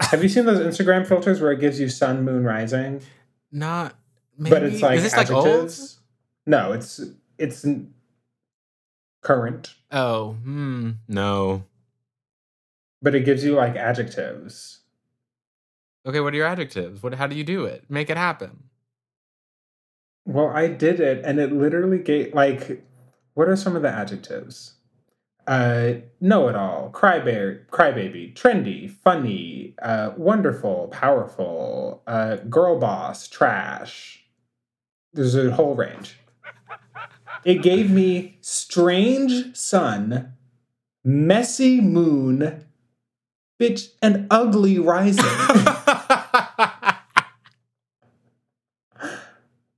Have you seen those Instagram filters where it gives you sun, moon, rising? Not maybe. But it's like Is this like adjectives. no, it's it's current, Oh, hmm, no. but it gives you like adjectives. Okay, what are your adjectives? What? How do you do it? Make it happen. Well, I did it, and it literally gave like, what are some of the adjectives? Uh, know it all, crybear, crybaby, trendy, funny, uh, wonderful, powerful, uh, girl boss, trash. There's a whole range. It gave me strange sun, messy moon, bitch, and ugly rising.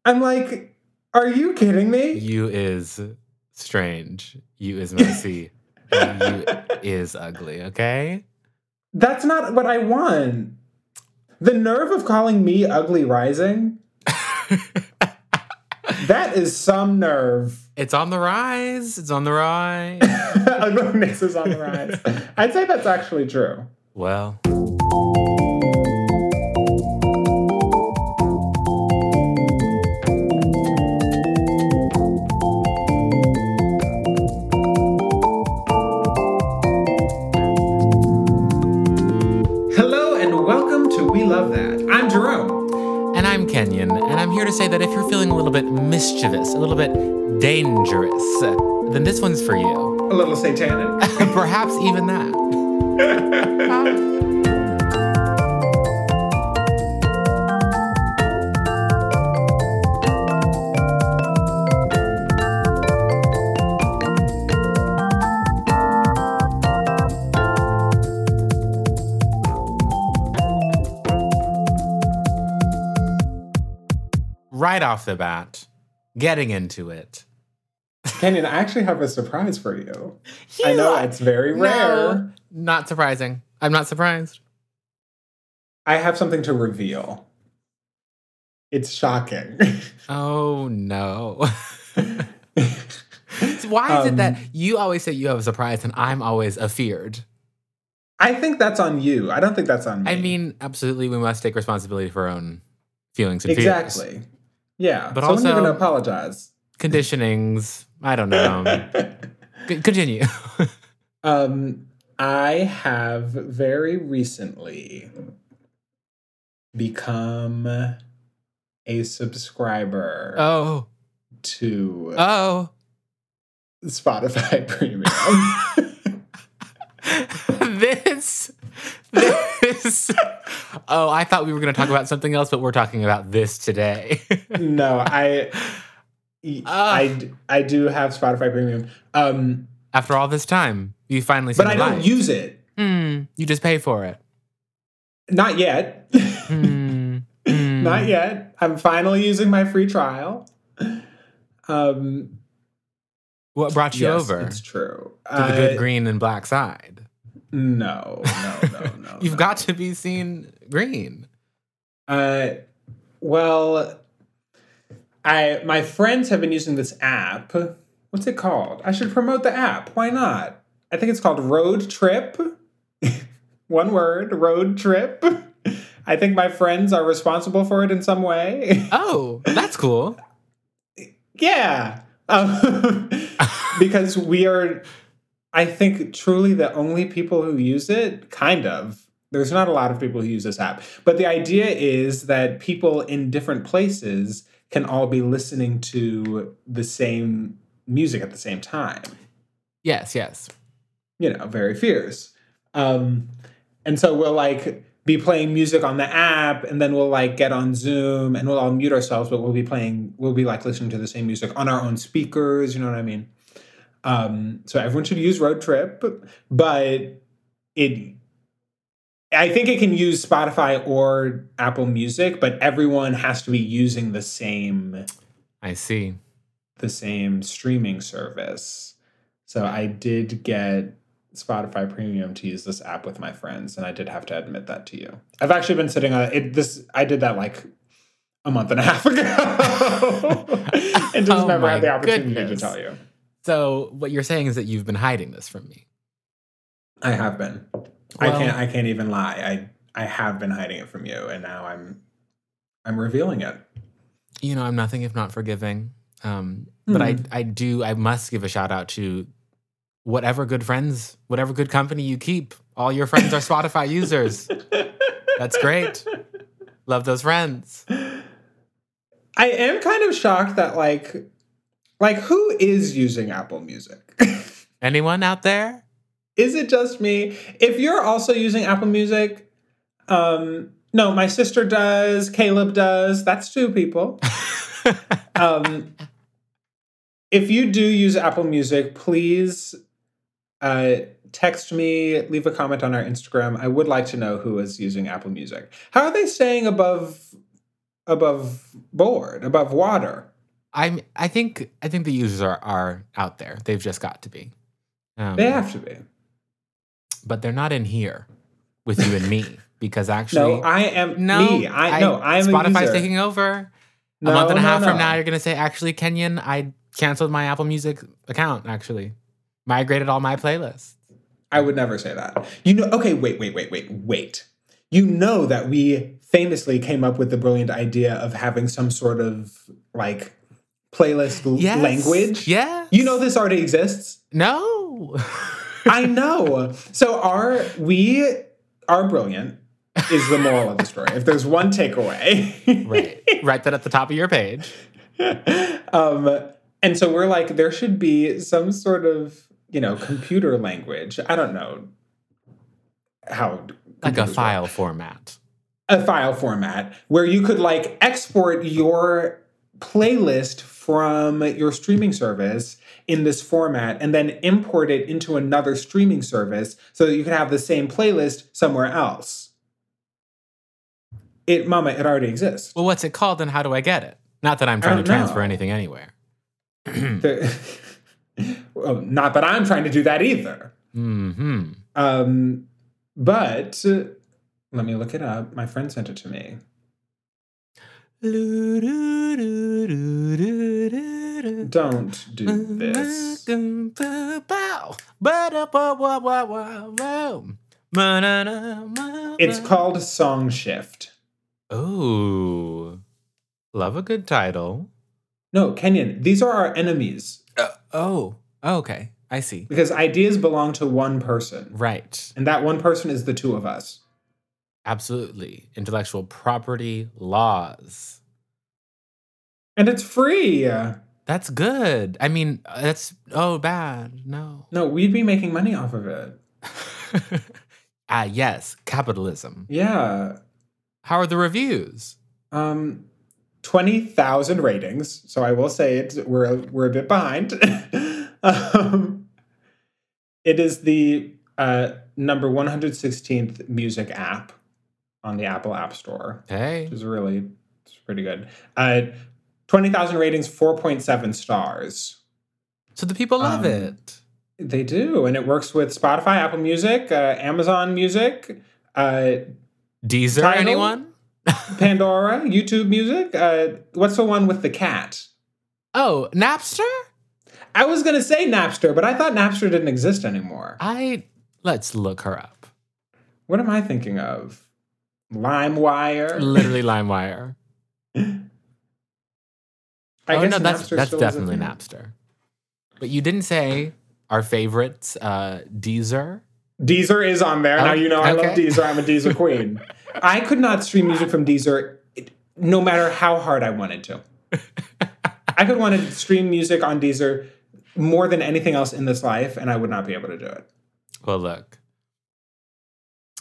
I'm like, are you kidding me? you is strange. You is messy. you is ugly. Okay. That's not what I want. The nerve of calling me ugly rising, that is some nerve. It's on the rise. It's on the rise. Ugliness is on the rise. I'd say that's actually true. well, here to say that if you're feeling a little bit mischievous, a little bit dangerous, then this one's for you. A little satanic. Perhaps even that. Right off the bat, getting into it. Kenyon, I actually have a surprise for you. I know it's very rare. No, not surprising. I'm not surprised. I have something to reveal. It's shocking. Oh no. Why is it that Um, you always say you have a surprise and I'm always afeared? I think that's on you. I don't think that's on me. I mean, absolutely, we must take responsibility for our own feelings and fears. exactly. Yeah. But so I'm also- going to apologize. Conditionings. I don't know. Continue. um, I have very recently become a subscriber oh, to oh. Spotify Premium. This, this. Oh, I thought we were going to talk about something else, but we're talking about this today. no, I, Ah. I, I do have Spotify Premium. Um, After all this time, you finally but I don't light. use it. Hmm, you just pay for it. Not yet. Hmm, hmm. Not yet. I'm finally using my free trial. Um, What brought you yes, over It's true. to the good Uh, green and black side? No, no, no, no. You've no. got to be seen green. Uh, well, I my friends have been using this app. What's it called? I should promote the app. Why not? I think it's called Road Trip. One word, Road Trip. I think my friends are responsible for it in some way. Oh, that's cool. yeah. Um, because we are, I think, truly the only people who use it, kind of. There's not a lot of people who use this app. But the idea is that people in different places can all be listening to the same music at the same time. Yes, yes. You know, very fierce. Um, and so we'll like be playing music on the app and then we'll like get on Zoom and we'll all mute ourselves, but we'll be playing, we'll be like listening to the same music on our own speakers. You know what I mean? Um, so everyone should use Road Trip, but it, I think it can use Spotify or Apple Music, but everyone has to be using the same I see. the same streaming service. So I did get Spotify Premium to use this app with my friends, and I did have to admit that to you. I've actually been sitting on it. This I did that like a month and a half ago, and just Oh never had the opportunity goodness. to tell you. So what you're saying is that you've been hiding this from me. I have been. I can't. I can't even lie. I I have been hiding it from you, and now I'm I'm revealing it. You know, I'm nothing if not forgiving. Um, but I Hmm. I do I must give a shout out to whatever good friends, whatever good company you keep. All your friends are Spotify users. That's great. Love those friends. I am kind of shocked that like like who is using Apple Music? Anyone out there? is it just me? If you're also using Apple Music, um no, my sister does, Caleb does. That's two people. um if you do use Apple Music, please uh text me, leave a comment on our Instagram. I would like to know who is using Apple Music. How are they staying above above board, above water? I'm I think I think the users are are out there. They've just got to be. Um, They have to be. but they're not in here with you and me because actually No, I am no, me. I no, I'm Spotify's taking over. No, a month and a no, half from now, you're gonna say, actually, Kenyon, I canceled my Apple Music account. Actually, migrated all my playlists. I would never say that. You know, okay, wait, wait, wait, wait, wait. You know that we famously came up with the brilliant idea of having some sort of like playlist Yes. language. Yeah. You know this already exists. No. I know. So our we are brilliant is the moral of the story. If there's one takeaway. right. Write that at the top of your page. um, and so we're like, there should be some sort of, you know, computer language. I don't know how. Like a computers work. file format. A file format where you could like export your playlist from your streaming service in this format and then import it into another streaming service so that you can have the same playlist somewhere else. It, mama, it already exists. Well, what's it called and how do I get it? Not that I'm trying to transfer know. anything anywhere. well, not that I'm trying to do that either. hmm Um, but uh, let me look it up. My friend sent it to me. Don't do this. It's called Song Shift. Oh, love a good title. No, Kenyon, these are our enemies Oh, okay. I see. because ideas belong to one person, Right. and that one person is the two of us. Absolutely. Intellectual property laws. And it's free. That's good. I mean, uh, that's oh bad. No. No, we'd be making money off of it. ah, yes, capitalism. Yeah. How are the reviews? Um, 20,000 ratings. So I will say it, we're, we're a bit behind. um, it is the uh, number 116th music app on the Apple App Store, Hey. which is really it's pretty good. Uh, 20,000 ratings, 4.7 stars. So the people love Um, it. They do. And it works with Spotify, Apple Music, uh, Amazon Music, uh, Deezer, Tidal? anyone? Pandora, YouTube Music. Uh, what's the one with the cat? Oh, Napster? I was gonna say Napster, but I thought Napster didn't exist anymore. I let's look her up. What am I thinking of? LimeWire. Literally LimeWire. I oh guess no, that's Napster that's still is a definitely. Napster. But you didn't say our favorites, uh, Deezer. Deezer is on there. now Oh, you know I love. Deezer. I'm a Deezer queen. I could not stream music from Deezer no matter how hard I wanted to. I could want to stream music on Deezer more than anything else in this life, and I would not be able to do it. Well, look.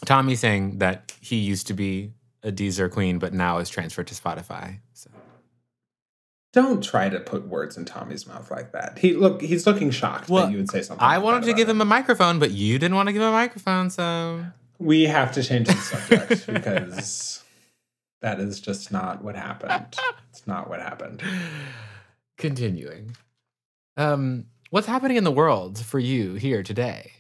Tommy's saying that he used to be a Deezer queen, but now is transferred to Spotify. So Don't try to put words in Tommy's mouth like that. He look he's looking shocked Well, that you would say something. I like wanted to give him a microphone, but you didn't want to give him a microphone, so We have to change the subject because that is just not what happened. It's not what happened. continuing. Um, what's happening in the world for you here today?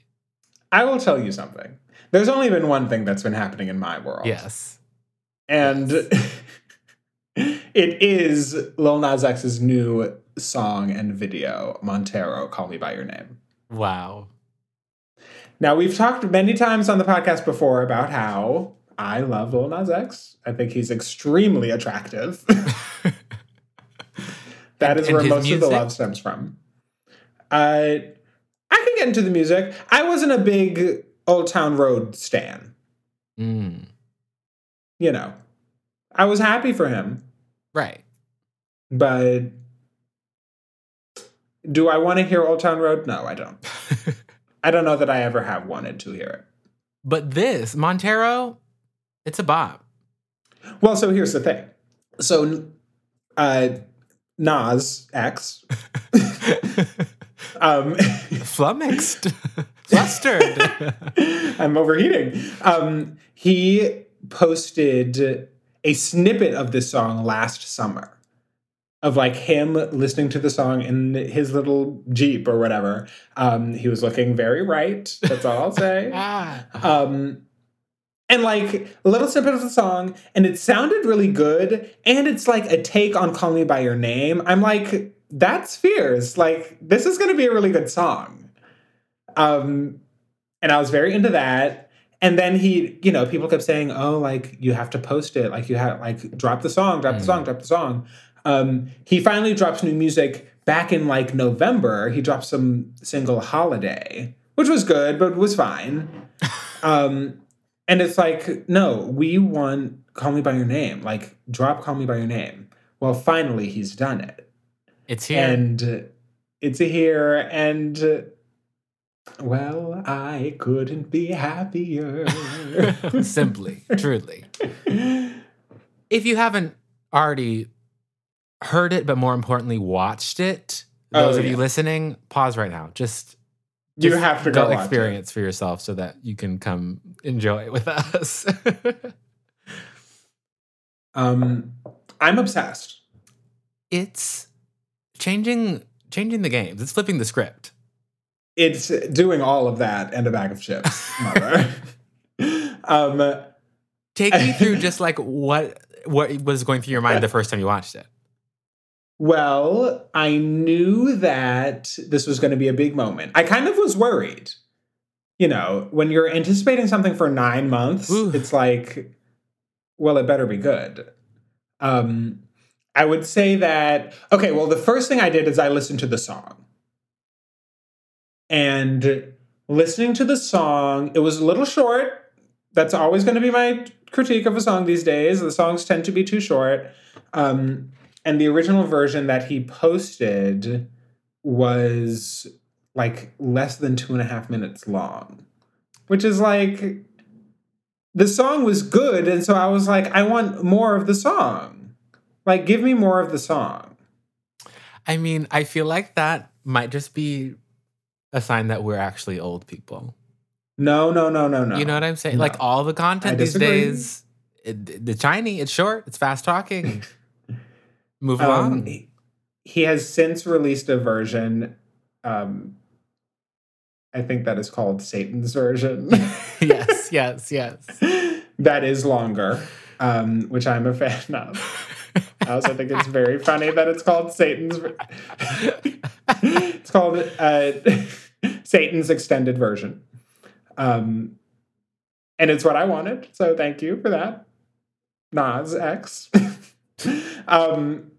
I will tell you something. There's only been one thing that's been happening in my world. Yes. And it is Lil Nas X's new song and video, Montero, Call Me By Your Name. Wow. Now, we've talked many times on the podcast before about how I love Lil Nas X. I think he's extremely attractive. that And- is where his most of the love stems from. Uh, I can get into the music. I wasn't a big Old Town Road stan. Mm, You know, I was happy for him, right. but do I want to hear Old Town Road? No, I don't. I don't know that I ever have wanted to hear it. but this Montero, it's a bop. Well, so here's the thing. So, uh, Nas X, um, Flummoxed, flustered. I'm overheating. Um, he posted a snippet of this song last summer of like him listening to the song in his little Jeep or whatever. Um, he was looking very right. That's all I'll say. ah. um and like a little snippet of the song and it sounded really good and it's like a take on call me by your name i'm like that's fierce like this is going to be a really good song um and i was very into that and then he you know people kept saying oh like you have to post it like you have like drop the song drop the Mm. song drop the song um he finally drops new music back in like november he dropped some single holiday which was good but was fine um, and it's like, no, we want Call Me By Your Name. Like, drop Call Me By Your Name. Well, finally, he's done it. It's here. And uh, it's here. And, uh, well, I couldn't be happier. Simply, truly. If you haven't already heard it, but more importantly, watched it, Oh, those of yeah. you listening, pause right now. Just, you just have to go, watch it. experience for yourself so that you can come enjoy it with us. Um, I'm obsessed. it's changing changing the games. It's flipping the script. It's doing all of that and a bag of chips, mother. um, Take me through just like what what was going through your mind the first time you watched it. Well, I knew that this was going to be a big moment. I kind of was worried. You know, when you're anticipating something for nine months, Ooh. it's like, well, it better be good. Um, I would say that, okay, well, the first thing I did is I listened to the song. And listening to the song, it was a little short. That's always going to be my critique of a song these days. The songs tend to be too short. Um, and the original version that he posted was like less than two and a half minutes long, which is like the song was good. And so I was like, I want more of the song. Like, give me more of the song. I mean, I feel like that might just be a sign that we're actually old people. No, no, no, no, no. You know what I'm saying? No. Like all the content these days, it, the shiny, it's short, it's fast talking. Move Um, along. he, he has since released a version. Um, I think that is called Satan's version. yes, yes, yes. that is longer, um, which I'm a fan of. I also think it's very funny that it's called Satan's. it's called uh, Satan's extended version, um, and it's what I wanted. So thank you for that, Nas X. um,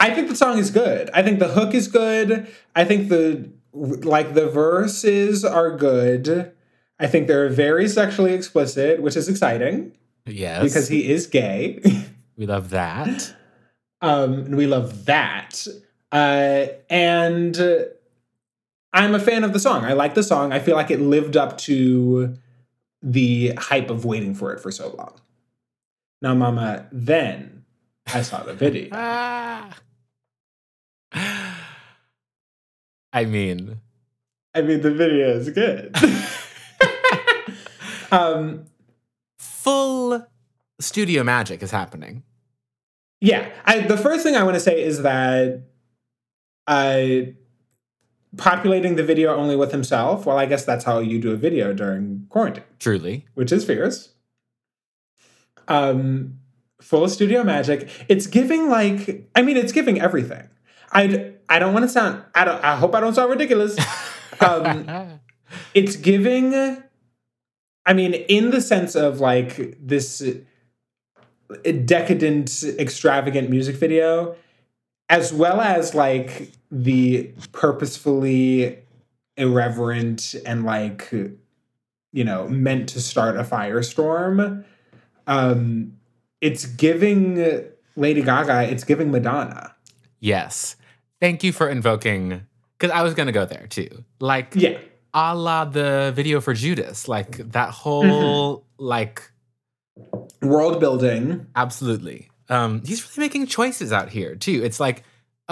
I think the song is good. I think the hook is good. I think the like the verses are good. I think they're very sexually explicit, which is exciting Yes. because he is gay. we love that. um, and we love that. Uh, and uh, I'm a fan of the song. I like the song. I feel like it lived up to the hype of waiting for it for so long. Now, Mama, then I saw the video. Ah. I mean, I mean, the video is good. um, full studio magic is happening. yeah, I, the first thing I want to say is that uh, populating the video only with himself, well, I guess that's how you do a video during quarantine, Truly. which is fierce. Um, full studio magic. It's giving like, I mean, it's giving everything. I I don't want to sound. I don't. I hope I don't sound ridiculous. Um, it's giving I mean, in the sense of like this decadent, extravagant music video, as well as like the purposefully irreverent and like you know meant to start a firestorm um it's giving lady gaga it's giving madonna Yes. Thank you for invoking, because I was going to go there too. Like, yeah a la the video for Judas, like that whole, like, world building absolutely. Um, he's really making choices out here too. It's like,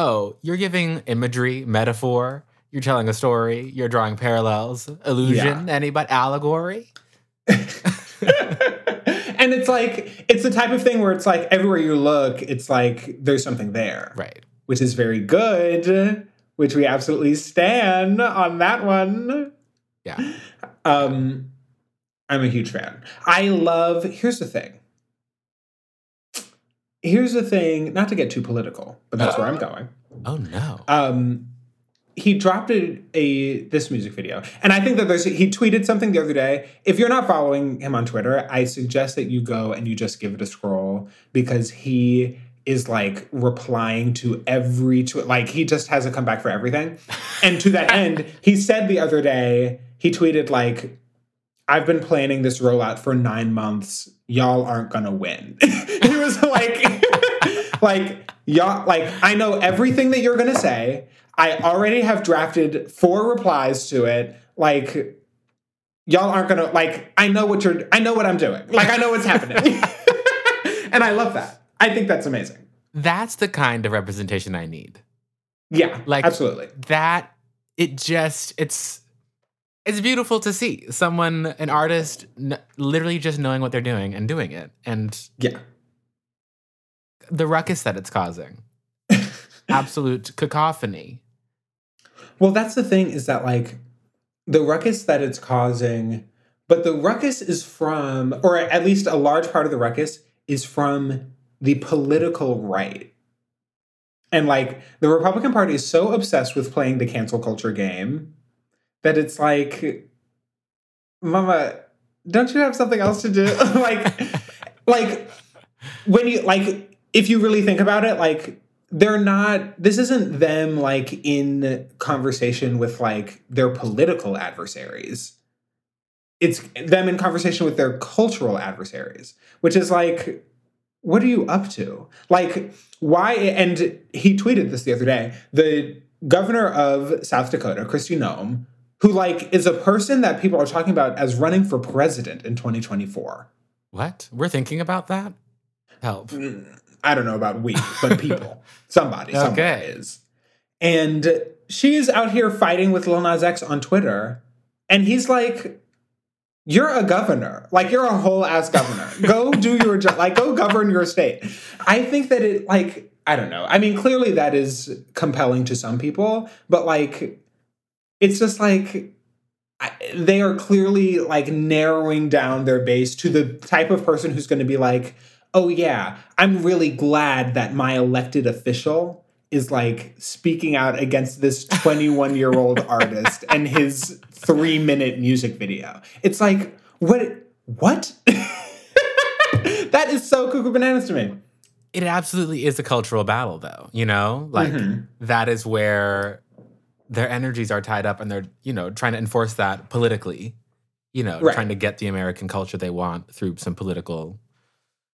oh, you're giving imagery, metaphor, you're telling a story, you're drawing parallels, illusion, anybody, but allegory. and it's like it's the type of thing where it's like everywhere you look it's like there's something there Right. which is very good which we absolutely stand on that one Yeah. um i'm a huge fan i love here's the thing here's the thing not to get too political but that's where i'm going. Oh no. um he dropped a, a this music video and i think that there's he tweeted something the other day. If you're not following him on twitter i suggest that you go and you just give it a scroll because he is like replying to every tweet like he just has a comeback for everything. And to that end he said the other day he tweeted like i've been planning this rollout for nine months y'all aren't gonna win. He was like like y'all like i know everything that you're gonna say. I already have drafted four replies to it. Like y'all aren't gonna like i know what you're i know what i'm doing. Like i know what's happening. And i love that. I think that's amazing. That's the kind of representation I need. yeah Like- absolutely. That it just it's it's beautiful to see someone an artist n- literally just knowing what they're doing and doing it and yeah the ruckus that it's causing. Absolute cacophony. Well, that's the thing is that like the ruckus that it's causing, but the ruckus is from, or at least a large part of the ruckus is from the political right. And like the Republican Party is so obsessed with playing the cancel culture game that it's like, Mama, don't you have something else to do? like, like when you like, if you really think about it, like they're not this isn't them like in conversation with like their political adversaries it's them in conversation with their cultural adversaries which is like what are you up to like why and he tweeted this the other day the governor of south dakota Kristi Noem who like is a person that people are talking about as running for president in 2024 What? We're thinking about that? Help. Mm, I don't know about we, but people, somebody, Okay. is. And she's out here fighting with Lil Nas X on Twitter, and he's like, "You're a governor, like you're a whole ass governor. go do your job, like go govern your state." I think that it, like, I don't know. I mean, clearly that is compelling to some people, but like, it's just like. I- They are clearly like narrowing down their base to the type of person who's going to be like, oh yeah, I'm really glad that my elected official is like speaking out against this 21 year old artist and his three minute music video. It's like, what? What? that is so cuckoo bananas to me. It absolutely is a cultural battle though, you know? Like Mhm. that is where their energies are tied up and they're, you know, trying to enforce that politically, you know, Right. trying to get the American culture they want through some political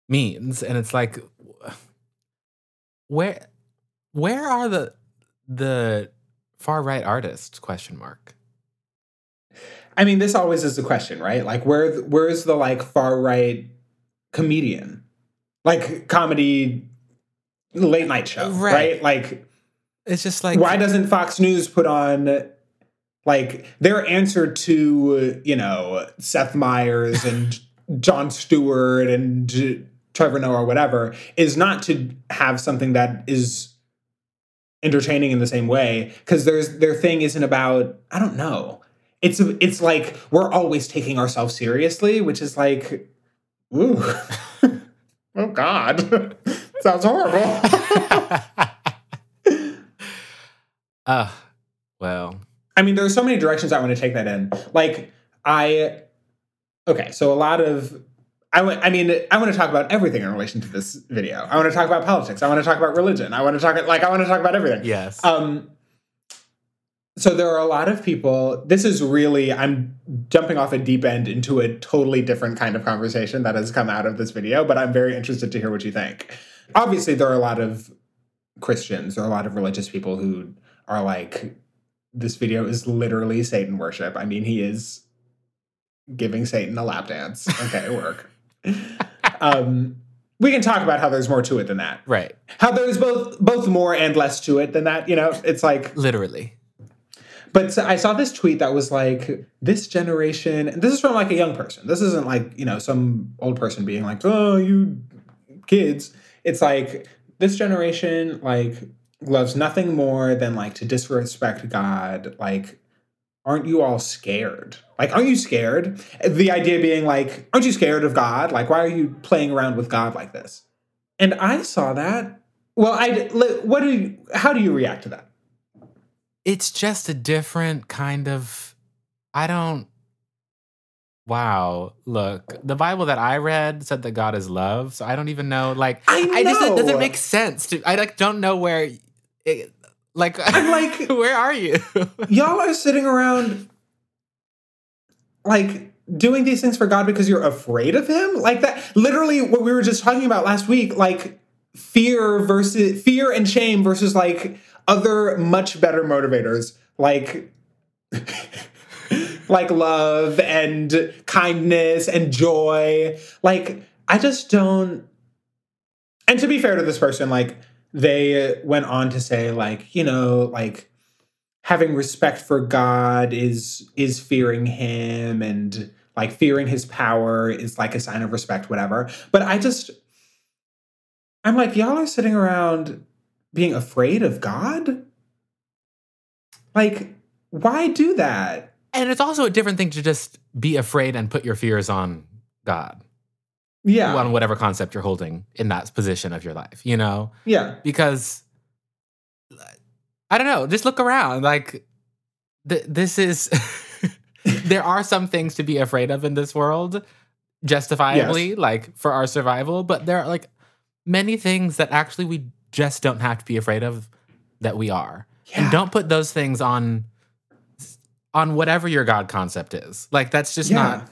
means. And it's like where where are the the far right artists question mark? I mean, this always is the question, right? Like, where where's the like far right comedian, like comedy late night show, Right. right? Like, It's just like why doesn't Fox News put on like their answer to you know Seth Meyers and Jon Stewart and Trevor Noah or whatever is not to have something that is entertaining in the same way because there's their thing isn't about I don't know. It's it's like we're always taking ourselves seriously which is like ooh. Oh god. Sounds horrible uh well, I mean, there's so many directions I want to take that in. Like, I okay, so a lot of I want. I mean, I want to talk about everything in relation to this video. I want to talk about politics. I want to talk about religion. I want to talk like I want to talk about everything. Yes. Um. So there are a lot of people. This is really I'm jumping off a deep end into a totally different kind of conversation that has come out of this video, but I'm very interested to hear what you think. Obviously, there are a lot of Christians or a lot of religious people who are like, this video is literally Satan worship. I mean, he is giving Satan a lap dance. Okay, work um, we can talk about how there's more to it than that. Right. How there's both both more and less to it than that. You know, it's like literally. But I saw this tweet that was like, this generation, and this is from like a young person. This isn't like, you know, some old person being like, oh, you kids. It's like, this generation, like, loves nothing more than like to disrespect God. Like, aren't you all scared? Like, aren't you scared? The idea being like, aren't you scared of God? Like, why are you playing around with God like this? And I saw that. Well, I what do you, how do you react to that? It's just a different kind of I don't Wow, look, the Bible that I read said that God is love, so I don't even know like I, know. I just it doesn't make sense to I like don't know where it, like I'm like where are you? y'all are sitting around like doing these things for God because you're afraid of him? Like that literally what we were just talking about last week, like fear versus fear and shame versus like other much better motivators like like love and kindness and joy. Like I just don't and to be fair to this person like they went on to say like, you know, like having respect for God is is fearing him and like fearing his power is like a sign of respect whatever. But i just i'm like y'all are sitting around being afraid of god? Like why do that? And it's also a different thing to just be afraid and put your fears on god yeah on whatever concept you're holding in that position of your life you know yeah because I don't know. Just look around. Like, th- this is. there are some things to be afraid of in this world, justifiably, yes. like for our survival. But there are like many things that actually we just don't have to be afraid of that we are. Yeah. And don't put those things on on whatever your God concept is. Like that's just yeah. not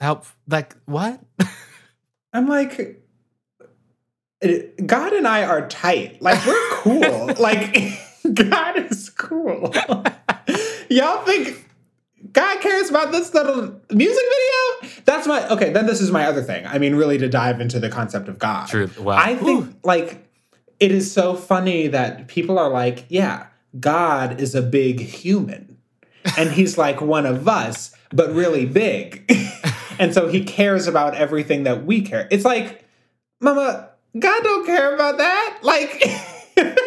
help. Like what? I'm like, God and I are tight. Like we're cool. like. God is cool. Y'all think God cares about this little music video? That's my okay. Then this is my other thing. I mean, really to dive into the concept of God. True. Wow. I think Ooh. like it is so funny that people are like, yeah, God is a big human, and he's like one of us, but really big, and so he cares about everything that we care. It's like, Mama, God don't care about that. Like.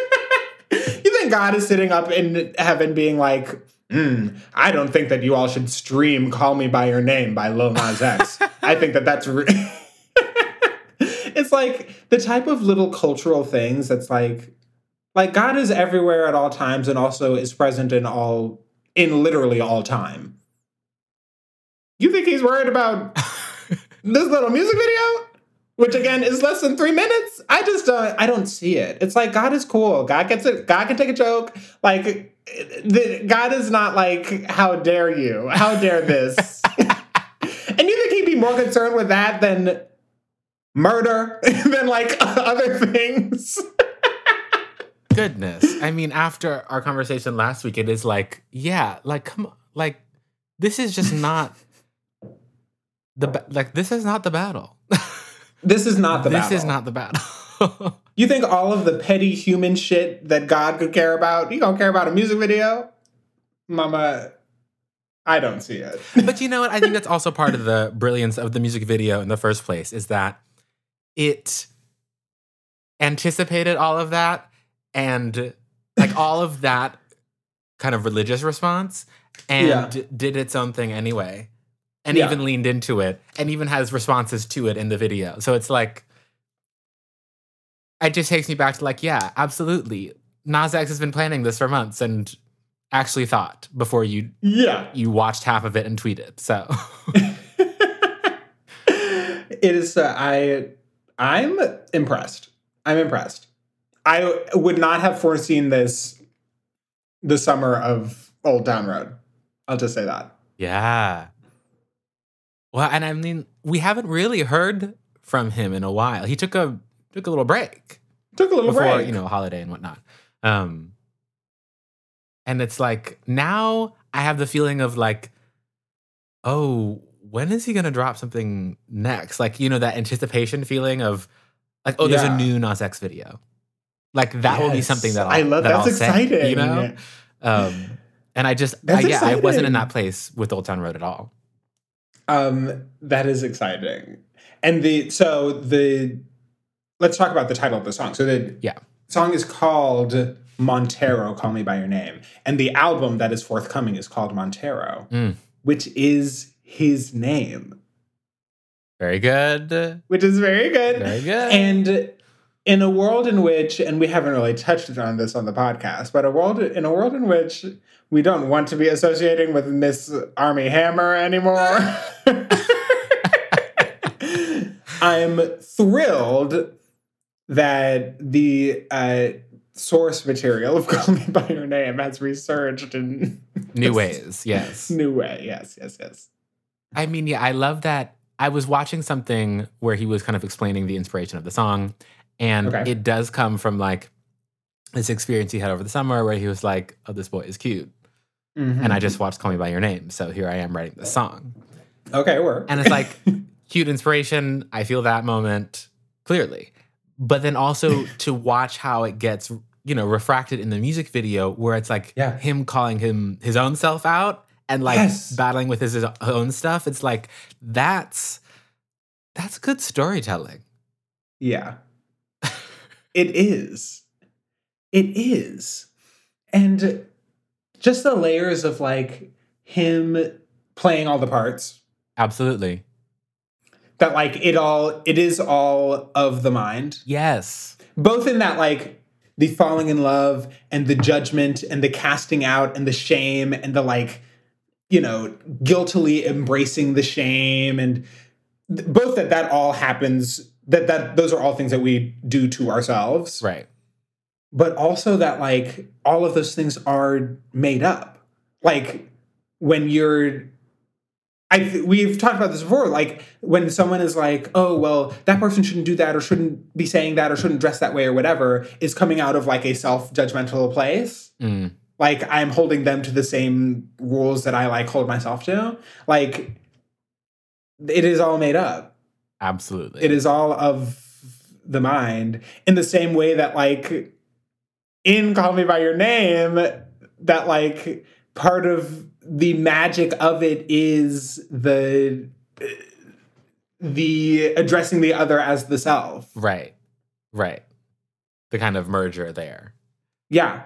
You think God is sitting up in heaven being like, mm, I don't think that you all should stream Call Me By Your Name by Lil Nas X. I think that that's. Re- it's like the type of little cultural things that's like, like God is everywhere at all times and also is present in all, in literally all time. You think he's worried about this little music video? which again is less than three minutes. I just don't. I don't see it. It's like God is cool. God gets it. God can take a joke. Like the, God is not like, how dare you? How dare this? and you think he'd be more concerned with that than murder than like other things? Goodness. I mean, after our conversation last week, it is like, yeah, like come on, like this is just not the like this is not the battle. This is not the this battle. This is not the battle. you think all of the petty human shit that God could care about, you don't care about a music video? Mama, I don't see it. but you know what? I think that's also part of the brilliance of the music video in the first place is that it anticipated all of that and like all of that kind of religious response and yeah. did its own thing anyway and yeah. even leaned into it and even has responses to it in the video. So it's like, it just takes me back to like, yeah, absolutely. Nas X has been planning this for months and actually thought before you yeah you watched half of it and tweeted. So it is. Uh, I I'm impressed. I'm impressed. I would not have foreseen this the summer of Old Town Road. I'll just say that. Yeah. Well, and I mean, we haven't really heard from him in a while. He took a took a little break Took a little before, break. you know, holiday and whatnot. Um and it's like now I have the feeling of like, oh, when is he gonna drop something next? Like, you know, that anticipation feeling of like, oh, there's Yeah. a new Nas X video. Like that will be something that I'll, I love that that's I'll say, exciting. you know? Um and I just I, yeah, I wasn't in that place with Old Town Road at all. Um, that is exciting. And the so the let's talk about the title of the song. So the Yeah. song is called Montero, Call Me by Your Name. And the album that is forthcoming is called Montero, Mm. which is his name, Very good. which is very good. Very good. And in a world in which, and we haven't really touched on this on the podcast, but a world in a world in which we don't want to be associating with Miss Armie Hammer anymore. I'm thrilled that the uh, source material of Call Me by Your Name has resurged in New ways, yes. new way. Yes, yes, yes. I mean, yeah, I love that. I was watching something where he was kind of explaining the inspiration of the song, and Okay. it does come from like this experience he had over the summer where he was like, "Oh, this boy is cute," and I just mm-hmm. watched "Call Me by Your Name," so here I am writing the song, okay, work. and it's like cute inspiration. I feel that moment clearly, but then also to watch how it gets, you know, refracted in the music video where it's like Yeah. him calling him his own self out and like Yes. battling with his, his own stuff. It's like that's that's good storytelling. Yeah. It is. It is. And just the layers of like him playing all the parts Absolutely. that like it all it is all of the mind Yes. both in that like the falling in love and the judgment and the casting out and the shame and the like you know guiltily embracing the shame and th- both that that all happens that that those are all things that we do to ourselves. Right. but also that like all of those things are made up. Like when you're I we've talked about this before like when someone is like oh well that person shouldn't do that or shouldn't be saying that or shouldn't dress that way or whatever is coming out of like a self-judgmental place. Mm. like i'm holding them to the same rules that i like hold myself to. Like it is all made up Absolutely. it is all of the mind in the same way that like in call me by your name that like part of the magic of it is the uh, the addressing the other as the self right. Right. The kind of merger there. yeah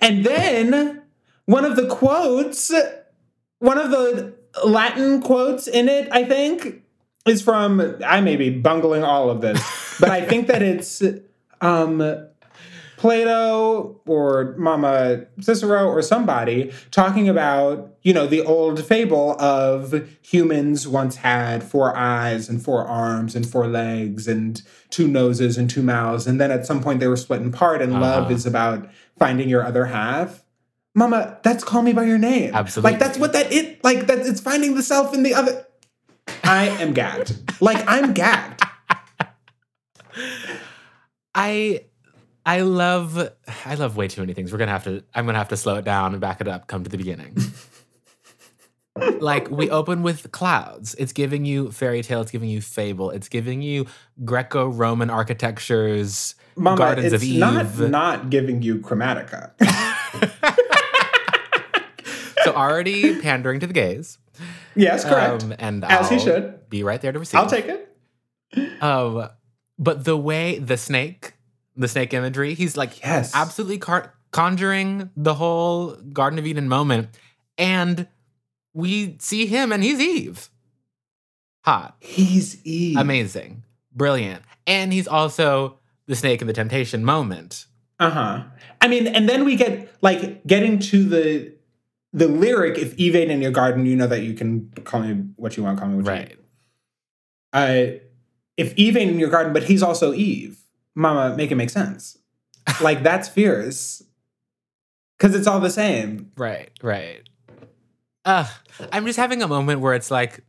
and then one of the quotes one of the latin quotes in it i think is from i may be bungling all of this but I think that it's um, Plato or Mama Cicero or somebody talking about, you know, the old fable of humans once had four eyes and four arms and four legs and two noses and two mouths. And then at some point they were split apart, and love Uh-huh. is about finding your other half. Mama, that's call me by your name. Absolutely. Like that's what that it like that it's finding the self in the other. I am gagged. Like I'm gagged. I I love I love way too many things. We're gonna have to I'm gonna have to slow it down and back it up, come to the beginning. like we open with clouds. It's giving you fairy tale, it's giving you fable, it's giving you Greco-Roman architectures, Mama, Gardens of Eve. not not giving you Chromatica. so already pandering to the gays. Yes, correct. Um, and As he I'll should. be right there to receive. I'll take it. Um, but the way the snake, the snake imagery, he's like Yes. absolutely car- conjuring the whole Garden of Eden moment, and we see him, and he's Eve. Hot, He's Eve. amazing, brilliant, and he's also the snake in the temptation moment. Uh huh. I mean, and then we get like getting to the the lyric. If Eve ain't in your garden, you know that you can call me what you want. Call me what you Right. want. Uh, if Eve ain't in your garden, but he's also Eve, Mama, make it make sense. like that's fierce. Cause it's all the same. Right, right. Uh, I'm just having a moment where it's like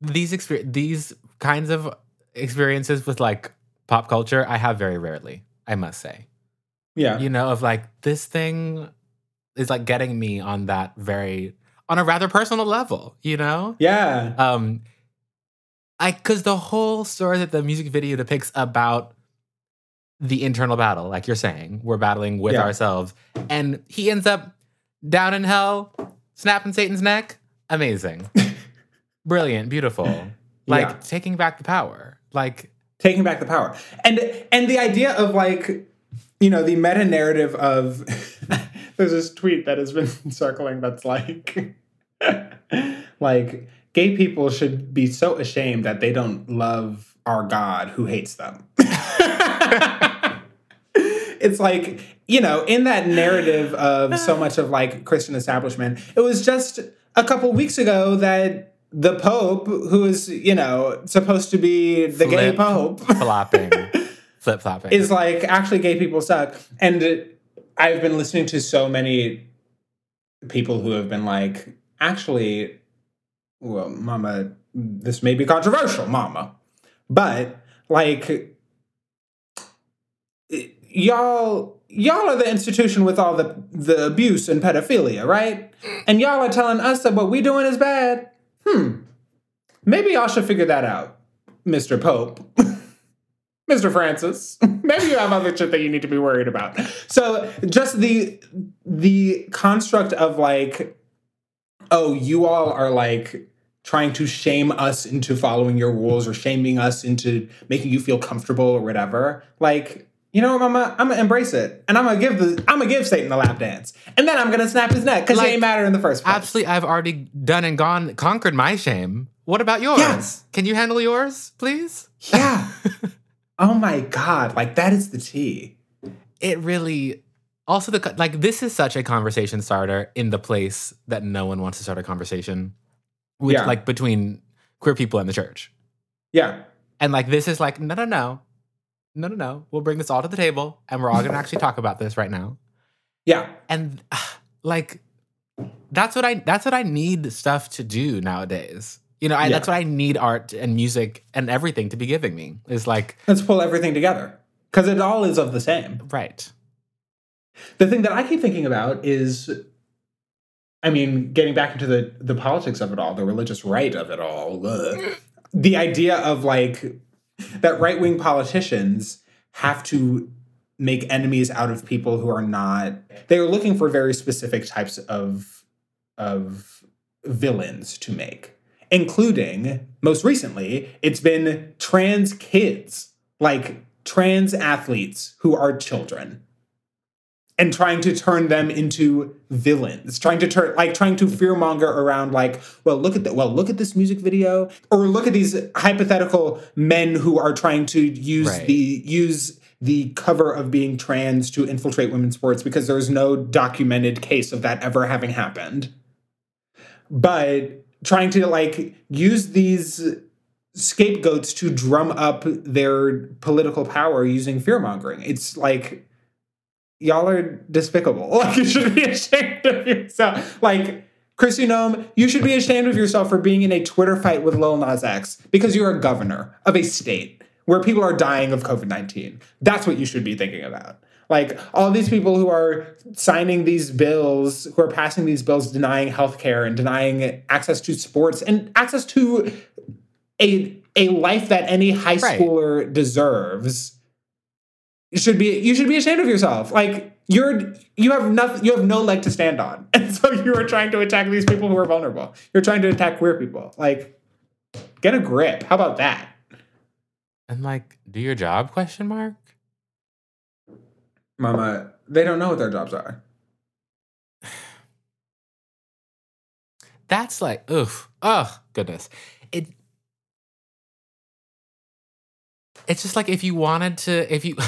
these exper- these kinds of experiences with like pop culture I have very rarely, I must say. Yeah. You know, of like this thing is like getting me on that very on a rather personal level, you know? Yeah. Um I cuz the whole story that the music video depicts about the internal battle, like you're saying, we're battling with Yeah. ourselves and he ends up down in hell, snapping Satan's neck. Amazing. Brilliant, beautiful. Like Yeah. taking back the power. Like taking back the power and and the idea of like you know the meta narrative of there's this tweet that has been circling that's like like gay people should be so ashamed that they don't love our god who hates them it's like you know in that narrative of so much of like christian establishment it was just a couple weeks ago that the pope who is you know supposed to be the gay Flip. pope flopping. Flip flopping. is like actually gay people suck and i've been listening to so many people who have been like actually well mama this may be controversial mama but like y'all y'all are the institution with all the the abuse and pedophilia right? And y'all are telling us that what we doing is bad. Hmm. Maybe y'all should figure that out mr pope Mr. Francis, maybe you have other shit that you need to be worried about. So just the the construct of like, oh, you all are like trying to shame us into following your rules or shaming us into making you feel comfortable or whatever. Like, you know what, Mama? I'm gonna embrace it, and I'm gonna give the I'm gonna give Satan the lap dance, and then I'm gonna snap his neck because Like, he ain't matter in the first place. Absolutely, I've already done and gone, conquered my shame. What about yours? Yes. Can you handle yours, please? Yeah. oh my god! Like that is the tea. It really. Also, the like this is such a conversation starter in the place that no one wants to start a conversation, with Yeah. like between queer people and the church. Yeah. And like this is like no, no, no, no, no, no. We'll bring this all to the table, and we're all gonna actually talk about this right now. Yeah. And like that's what I that's what I need stuff to do nowadays. You know, I, Yeah. that's what I need art and music and everything to be giving me. Is like Let's pull everything together because it all is of the same. right. The thing that I keep thinking about is, I mean, getting back into the the politics of it all, the religious right of it all, ugh. the idea of like that right wing politicians have to make enemies out of people who are not. They are looking for very specific types of of villains to make, including most recently, it's been trans kids, like trans athletes who are children and trying to turn them into villains trying to turn like trying to fearmonger around like well look at that well look at this music video or look at these hypothetical men who are trying to use Right. the use the cover of being trans to infiltrate women's sports because there's no documented case of that ever having happened but trying to like use these scapegoats to drum up their political power using fear mongering it's like y'all are despicable. Like you should be ashamed of yourself. Like Kristi Noem, you should be ashamed of yourself for being in a Twitter fight with Lil Nas X because you're a governor of a state where people are dying of COVID 19. That's what you should be thinking about. Like all these people who are signing these bills, who are passing these bills denying healthcare and denying access to sports and access to a a life that any high Right. schooler deserves you should be you should be ashamed of yourself like you're you have nothing you have no leg to stand on and so you are trying to attack these people who are vulnerable you're trying to attack queer people like get a grip how about that And like, do your job? Question mark. Mama they don't know what their jobs are That's like, oof, oh goodness. It. It's just like if you wanted to, if you.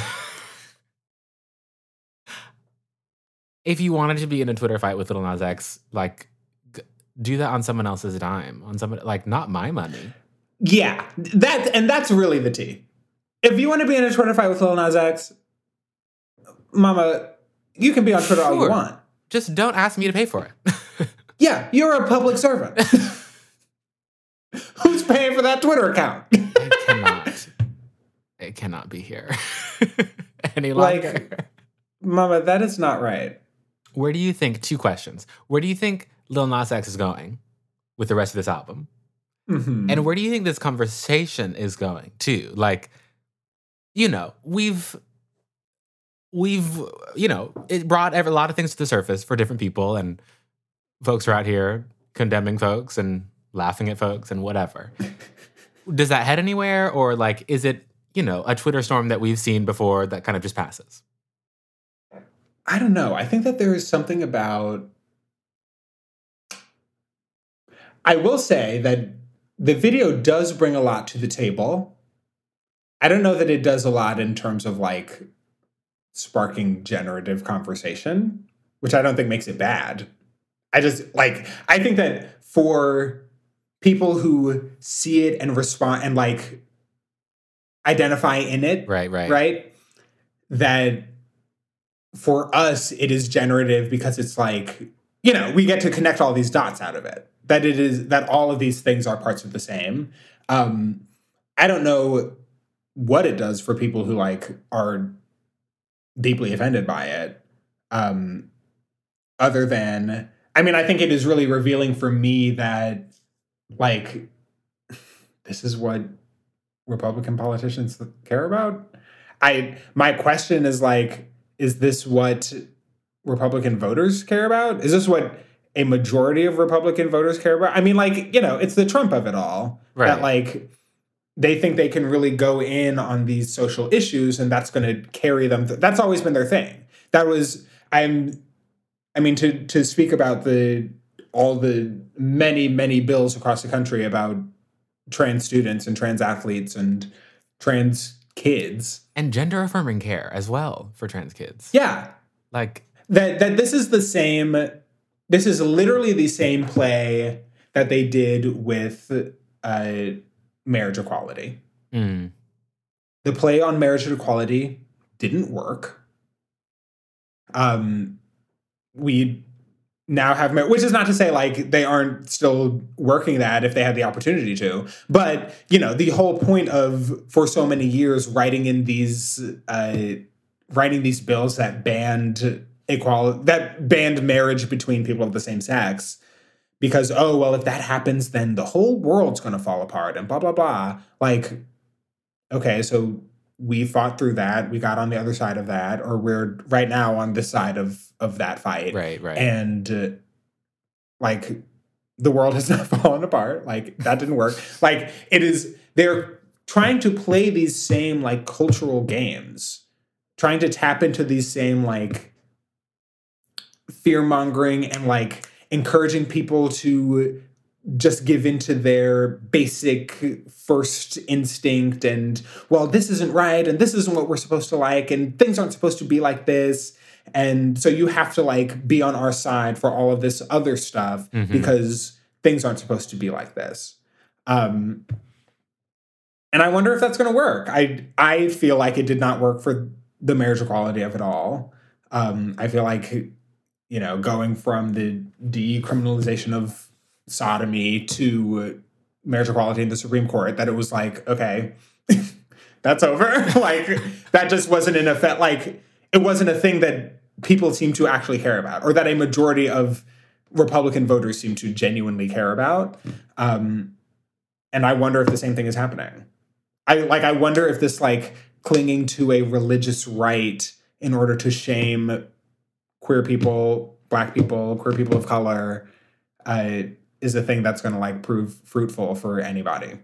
if you wanted to be in a Twitter fight with Lil Nas X, like, g- do that on someone else's dime, on someone like not my money. Yeah, that and that's really the tea. If you want to be in a Twitter fight with Lil Nas X, Mama, you can be on Twitter all you want. Just don't ask me to pay for it. Yeah, you're a public servant. Who's paying for that Twitter account? it cannot. It cannot be here any longer. Like-. Mama, that is not right. Where do you think? Two questions. Where do you think Lil Nas X is going with the rest of this album? Mhm. And where do you think this conversation is going too? Like, you know, we've we've you know, it brought a lot of things to the surface for different people and folks are out here condemning folks and laughing at folks and whatever. Does that head anywhere or like is it, you know, a Twitter storm that we've seen before that kind of just passes? I don't know. I think that there is something about. I will say that the video does bring a lot to the table. I don't know that it does a lot in terms of like sparking generative conversation, which I don't think makes it bad. I just like, I think that for people who see it and respond and like identify in it, Right, right. right? That for us, it is generative because it's like, you know, we get to connect all these dots out of it. That it is that all of these things are parts of the same. Um, I don't know what it does for people who like are deeply offended by it. Um, other than, I mean, I think it is really revealing for me that like this is what Republican politicians care about. I my question is like, is this what Republican voters care about? Is this what a majority of Republican voters care about? I mean, like, you know, it's the Trump of it all. Right. That like they think they can really go in on these social issues and that's going to carry them. that's always been their thing. That was I'm I mean to to speak about the all the many many bills across the country about trans students and trans athletes and trans kids. And gender affirming care as well for trans kids. Yeah, Like, that that this is the same this is literally the same play that they did with uh, marriage equality. mm, The play on marriage equality didn't work. Um, we now have, mar- which is not to say like they aren't still working that if they had the opportunity to, but you know the whole point of for so many years writing in these uh, writing these bills that banned equality that banned marriage between people of the same sex because oh well if that happens then the whole world's going to fall apart and blah blah blah. Like okay so we fought through that. We got on the other side of that or we're right now on this side of of that fight. Right, right. and uh, like the world has not fallen apart. Like that didn't work. Like it is they're trying to play these same like cultural games trying to tap into these same like fear mongering and like encouraging people to just give into their basic first instinct and well this isn't right and this isn't what we're supposed to like and things aren't supposed to be like this. And so you have to like be on our side for all of this other stuff Mhm. because things aren't supposed to be like this. Um and i wonder if that's going to work. I i feel like it did not work for the marriage equality of it all. Um i feel like you know going from the decriminalization of sodomy to marriage equality in the supreme court that it was like okay that's over. Like that just wasn't an effect like it wasn't a thing that people seem to actually care about or that a majority of republican voters seem to genuinely care about. Um and i wonder if the same thing is happening. I like i wonder if this like clinging to a religious right in order to shame queer people black people queer people of color uh is a thing that's going to like prove fruitful for anybody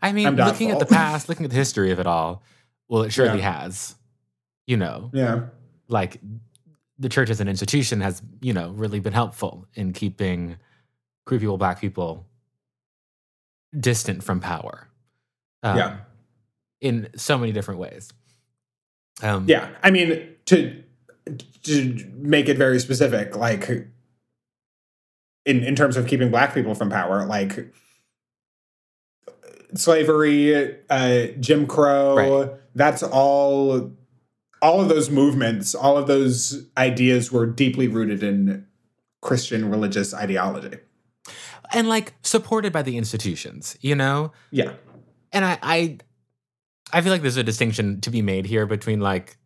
I mean, looking at the past, looking at the history of it all, well, it surely has. You know, yeah like the church as an institution has, you know, really been helpful in keeping queer people, black people distant from power. Um, Yeah. In so many different ways. Um, Yeah, I mean to to make it very specific, like in in terms of keeping black people from power, like slavery, uh, Jim Crow. Right. That's all. All of those movements, all of those ideas were deeply rooted in Christian religious ideology. and like supported by the institutions, you know? Yeah. And I I I feel like there's a distinction to be made here between like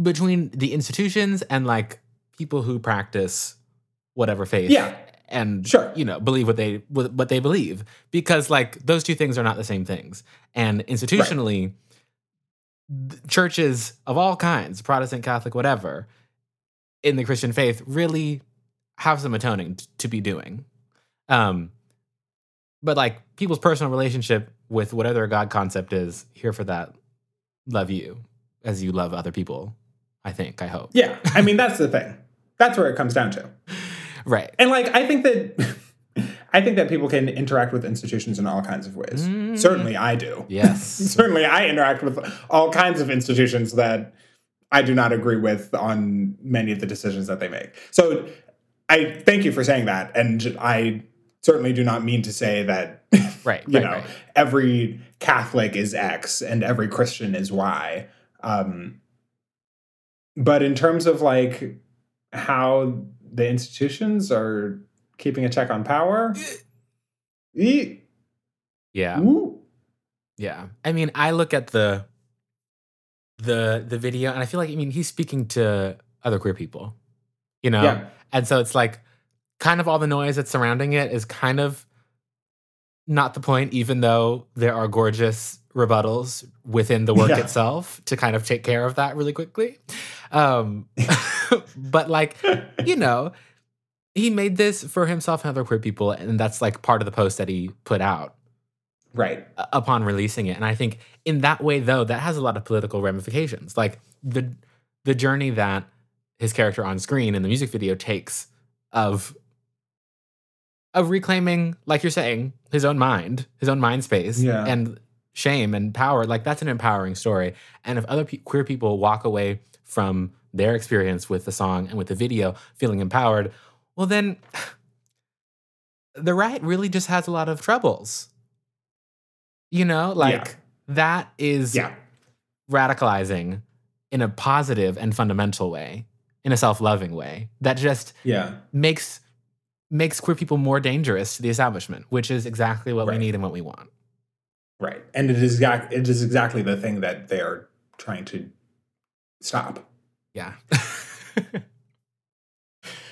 between the institutions and like people who practice whatever faith Yeah. and Sure. you know believe what they what they believe. Because like those two things are not the same things. And institutionally th- churches of all kinds protestant catholic whatever in the christian faith really have some atoning t- to be doing. Um but like people's personal relationship with whatever god concept is here for that love you as you love other people i think i hope Yeah. I mean, that's the thing. That's where it comes down to. right And like, I think that. I think that people can interact with institutions in all kinds of ways. Mm. Certainly, I do. yes Certainly, I interact with all kinds of institutions that I do not agree with on many of the decisions that they make. So, I thank you for saying that, and I certainly do not mean to say that right you right, know right. every Catholic is X and every Christian is Y. Um, but in terms of like how the institutions are keeping a check on power, e- yeah ooh, Yeah. I mean, I look at the the the video and I feel like I mean, he's speaking to other queer people. You know? yeah, And so it's like kind of all the noise that's surrounding it is kind of not the point even though there are gorgeous rebuttals within the work Yeah. itself to kind of take care of that really quickly. Um but like, you know, he made this for himself and other queer people and that's like part of the post that he put out right, upon releasing it. And I think in that way, though, that has a lot of political ramifications. Like the the journey that his character on screen in the music video takes of of reclaiming, like you're saying, his own mind, his own mind space, Yeah. and shame and power. Like that's an empowering story. And if other pe- queer people walk away from their experience with the song and with the video feeling empowered, well, then the right really just has a lot of troubles. You know, like Yeah. that is yeah, radicalizing in a positive and fundamental way, in a self-loving way that just yeah, makes makes queer people more dangerous to the establishment, which is exactly what we need and what we want. Right. And it is exact. It is exactly the thing that they are trying to stop. Yeah.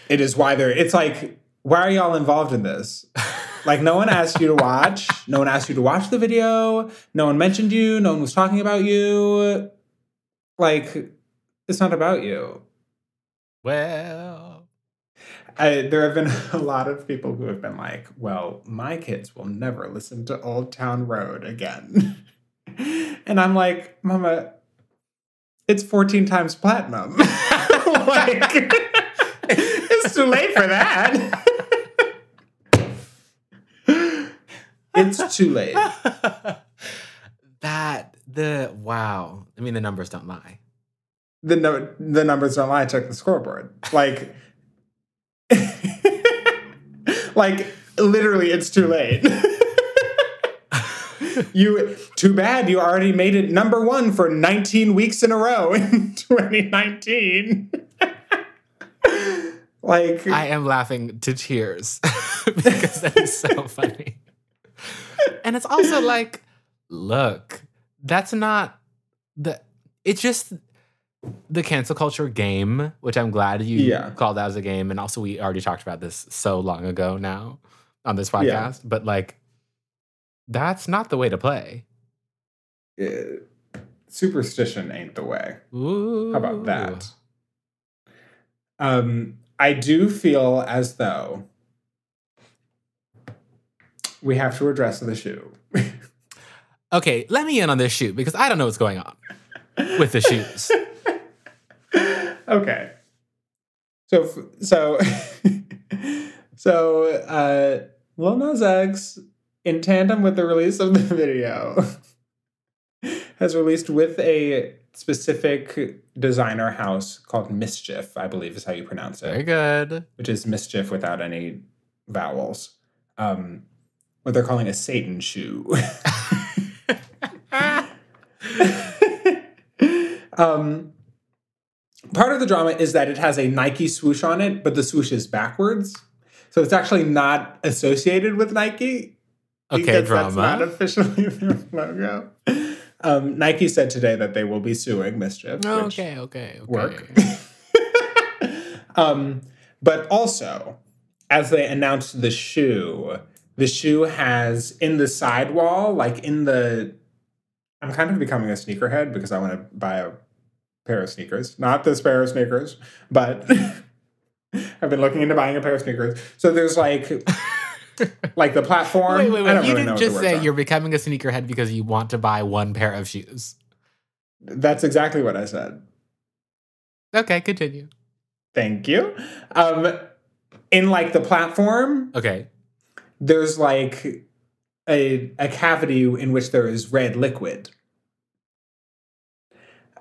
It is why they're. It's like, why are y'all involved in this? Like, no one asked you to watch. No one asked you to watch the video. No one mentioned you. No one was talking about you. Like, it's not about you. well, I, there have been a lot of people who have been like, well, my kids will never listen to Old Town Road again. and I'm like, Mama, it's 14 times platinum. like, it's too late for that. it's too late. that the wow. I mean, the numbers don't lie. The, no, the numbers don't lie. Took the scoreboard. Like, like literally, it's too late. you too bad you already made it number one for 19 weeks in a row in 2019. like, I am laughing to tears because that is so funny. And it's also like, look, that's not the. It's just the cancel culture game, which I'm glad you Yeah. called out as a game. And also, we already talked about this so long ago now on this podcast. Yeah. But like, that's not the way to play. uh, superstition ain't the way. Ooh. How about that? Um, I do feel as though we have to address the shoe. Okay, let me in on this shoe because I don't know what's going on with the shoes. okay. So so so uh Lil Nas X, in tandem with the release of the video, has released with a specific designer house called Mischief, I believe is how you pronounce it. Very good. which is mischief without any vowels. Um, what they're calling a Satan shoe. um, part of the drama is that it has a Nike swoosh on it, but the swoosh is backwards. So it's actually not associated with Nike. Okay, drama. That's not officially their logo. Um, Nike said today that they will be suing Mischief. which okay, okay, okay. work. um, but also, as they announced the shoe, the shoe has in the sidewall, like in the. I'm kind of becoming a sneakerhead because I want to buy a pair of sneakers. Not this pair of sneakers, but I've been looking into buying a pair of sneakers. So there's like, like the platform. Wait, wait, I wait. You really didn't just say are. you're becoming a sneakerhead because you want to buy one pair of shoes. That's exactly what I said. Okay, continue. Thank you. Um, in like the platform, Okay. there's like a a cavity in which there is red liquid.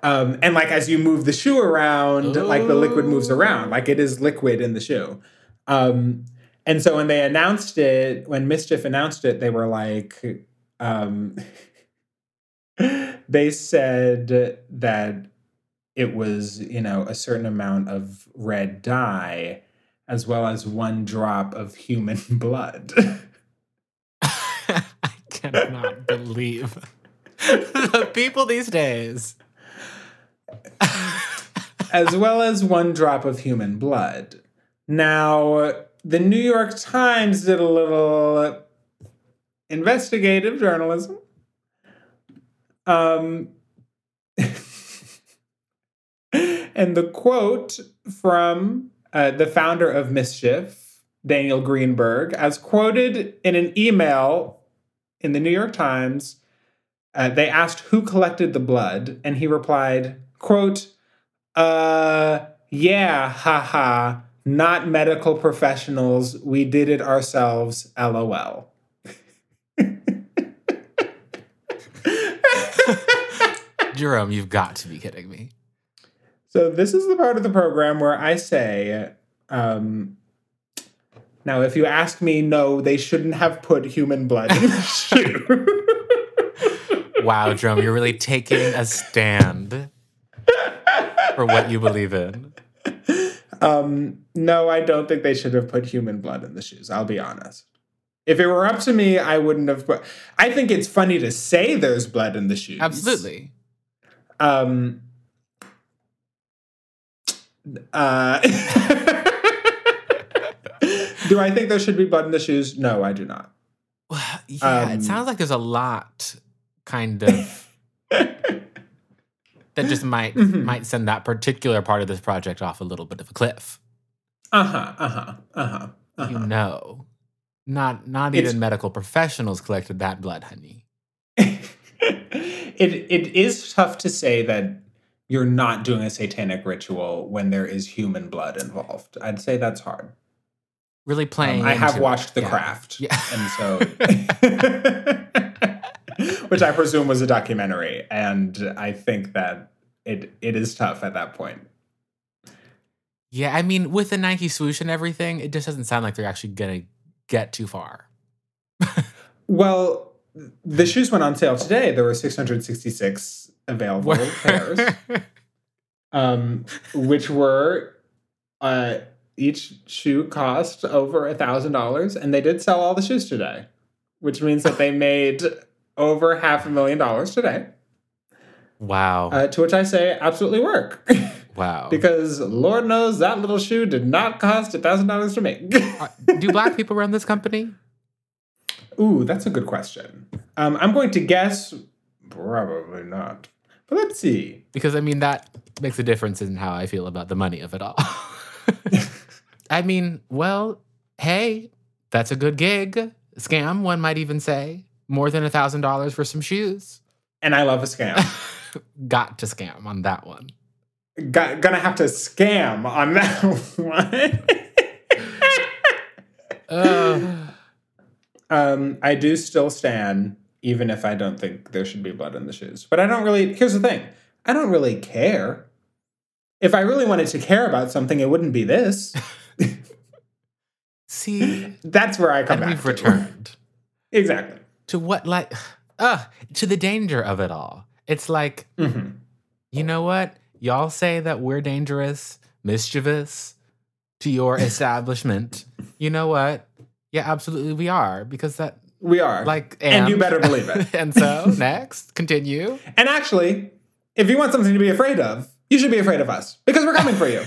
Um, and like as you move the shoe around, like the liquid moves around, like it is liquid in the shoe. Um, and so when they announced it, when Mischief announced it, they were like, um, they said that it was, you know, a certain amount of red dye as well as one drop of human blood. I cannot believe the people these days. As well as one drop of human blood. Now, the New York Times did a little investigative journalism. Um, and the quote from uh, the founder of Mischief, Daniel Greenberg, as quoted in an email in the New York Times, uh, they asked who collected the blood, and he replied, quote, uh, yeah, haha, not medical professionals. We did it ourselves, lol. Jerome, you've got to be kidding me. So this is the part of the program where I say, um, now if you ask me, no, they shouldn't have put human blood in the shoe. Wow, Jerome, you're really taking a stand for what you believe in. um, no, I don't think they should have put human blood in the shoes. I'll be honest. If it were up to me, I wouldn't have put. I think it's funny to say there's blood in the shoes. Absolutely. Um. Uh, do I think there should be blood in the shoes? No, I do not. Well, Yeah, Um, it sounds like there's a lot kind of that just might Mhm. might send that particular part of this project off a little bit of a cliff. Uh huh. Uh huh. Uh huh. Uh-huh. You know. Not not It's- even medical professionals collected that blood, honey. it it is tough to say that you're not doing a satanic ritual when there is human blood involved. I'd say that's hard. Really Um, playing. I have into it. watched The Yeah. Craft, Yeah. and so, which I presume was a documentary, and I think that it it is tough at that point. Yeah, I mean, with the Nike swoosh and everything, it just doesn't sound like they're actually gonna get too far. Well, the shoes went on sale today. There were 666 available pairs, um, which were uh, each shoe cost over a thousand dollars, and they did sell all the shoes today, which means that they made over half a million dollars today. wow. Uh, to which I say, absolutely work, wow. because Lord knows that little shoe did not cost a thousand dollars to make. Uh, Do black people run this company? Ooh, that's a good question. Um, I'm going to guess probably not, but let's see. Because I mean that makes a difference in how I feel about the money of it all. I mean, well, hey, that's a good gig. Scam, one might even say. More than a thousand dollars for some shoes. And I love a scam. Got to scam on that one. Got, gonna have to scam on that one. Uh, um, I do still stand, even if I don't think there should be blood in the shoes. But I don't really. Here's the thing: I don't really care. If I really wanted to care about something, it wouldn't be this. see, That's where I come and back. we've to. returned. Exactly. To what like uh to the danger of it all. It's like, hmm you know what? Y'all say that we're dangerous, mischievous to your establishment. You know what? Yeah, absolutely we are because that We are. like and you better believe it. and so next, continue. And actually, if you want something to be afraid of, you should be afraid of us because we're coming for you.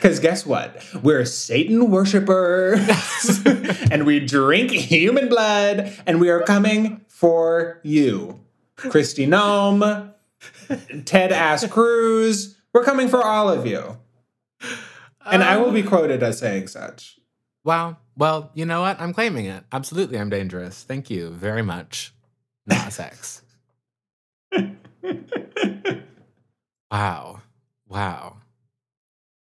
Because guess what? We're Satan worshipers and we drink human blood and we are coming for you. Kristi Noem, Ted Ass Cruz, we're coming for all of you. And I will be um, quoted as saying such. Wow. Well, you know what? I'm claiming it. Absolutely, I'm dangerous. Thank you very much. Not sex. Wow. Wow.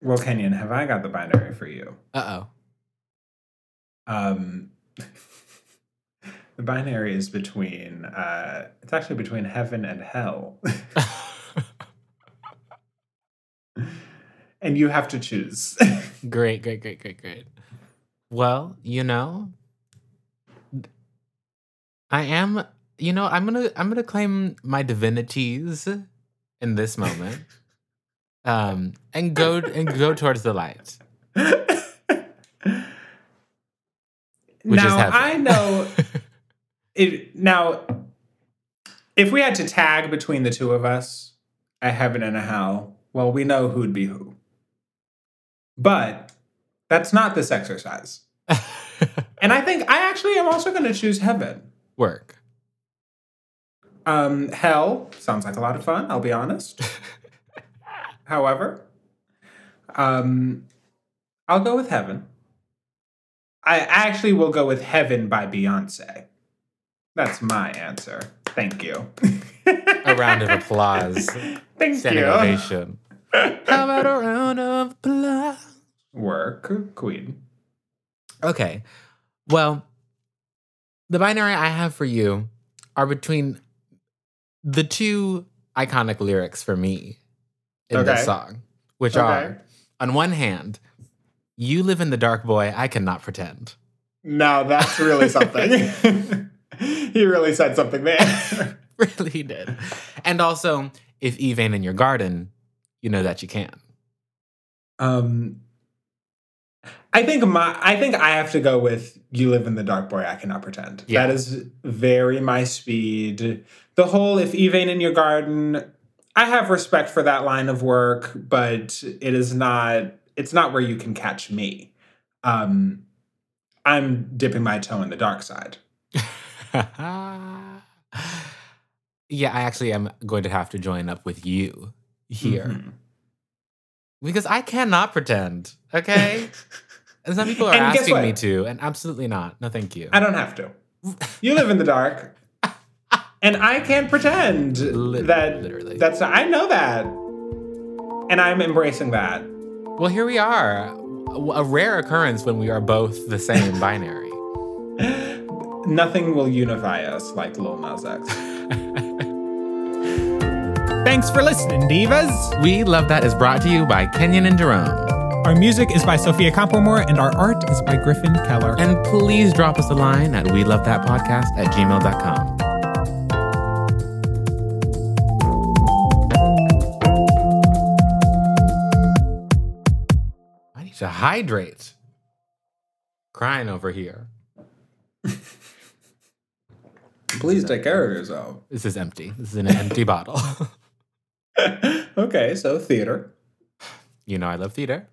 Well, Kenyon, have I got the binary for you? Uh oh. Um, the binary is between. Uh, it's actually between heaven and hell, and you have to choose. great, great, great, great, great. Well, you know, I am. You know, I'm gonna I'm gonna claim my divinities in this moment, um, and go and go towards the light. Which now. I know it. Now, if we had to tag between the two of us, a heaven and a hell, well, we know who'd be who. But that's not this exercise. And I think I actually am also going to choose heaven. Work. Um, hell sounds like a lot of fun. I'll be honest. However, um, I'll go with heaven. I actually will go with heaven by Beyonce. That's my answer. Thank you. A round of applause. Thank Standing you. ovation. How about a round of applause? Work, queen. Okay. Well, the binary I have for you are between the two iconic lyrics for me in Okay. this song, which Okay. are on one hand, you live in the dark, boy, I cannot pretend. Now that's really something. he really said something there. really did. And also, if Eve ain't in your garden, you know that you can. Um, I think my I think I have to go with "You Live in the Dark, Boy, I Cannot Pretend." Yeah. That is very my speed. The whole "If Eve ain't in your garden," I have respect for that line of work, but it is not. It's not where you can catch me. Um, I'm dipping my toe in the dark side. yeah, I actually am going to have to join up with you here Mhm. because I cannot pretend. Okay. and some people are And asking me to, and absolutely not. No, thank you. I don't have to. You live in the dark, and I can't pretend Lit- that literally. that's. I know that, and I'm embracing that. Well, here we are. A rare occurrence when we are both the same binary. Nothing will unify us like Lil Nas X. Thanks for listening, Divas. We Love That is brought to you by Kenyon and Jerome. Our music is by Sophia Complemore, and our art is by Griffin Keller. And please drop us a line at we love that podcast at gmail.com. to hydrate. Crying over here. Please take care of yourself. This is empty. This is an empty bottle. okay, so theater. you know, I love theater.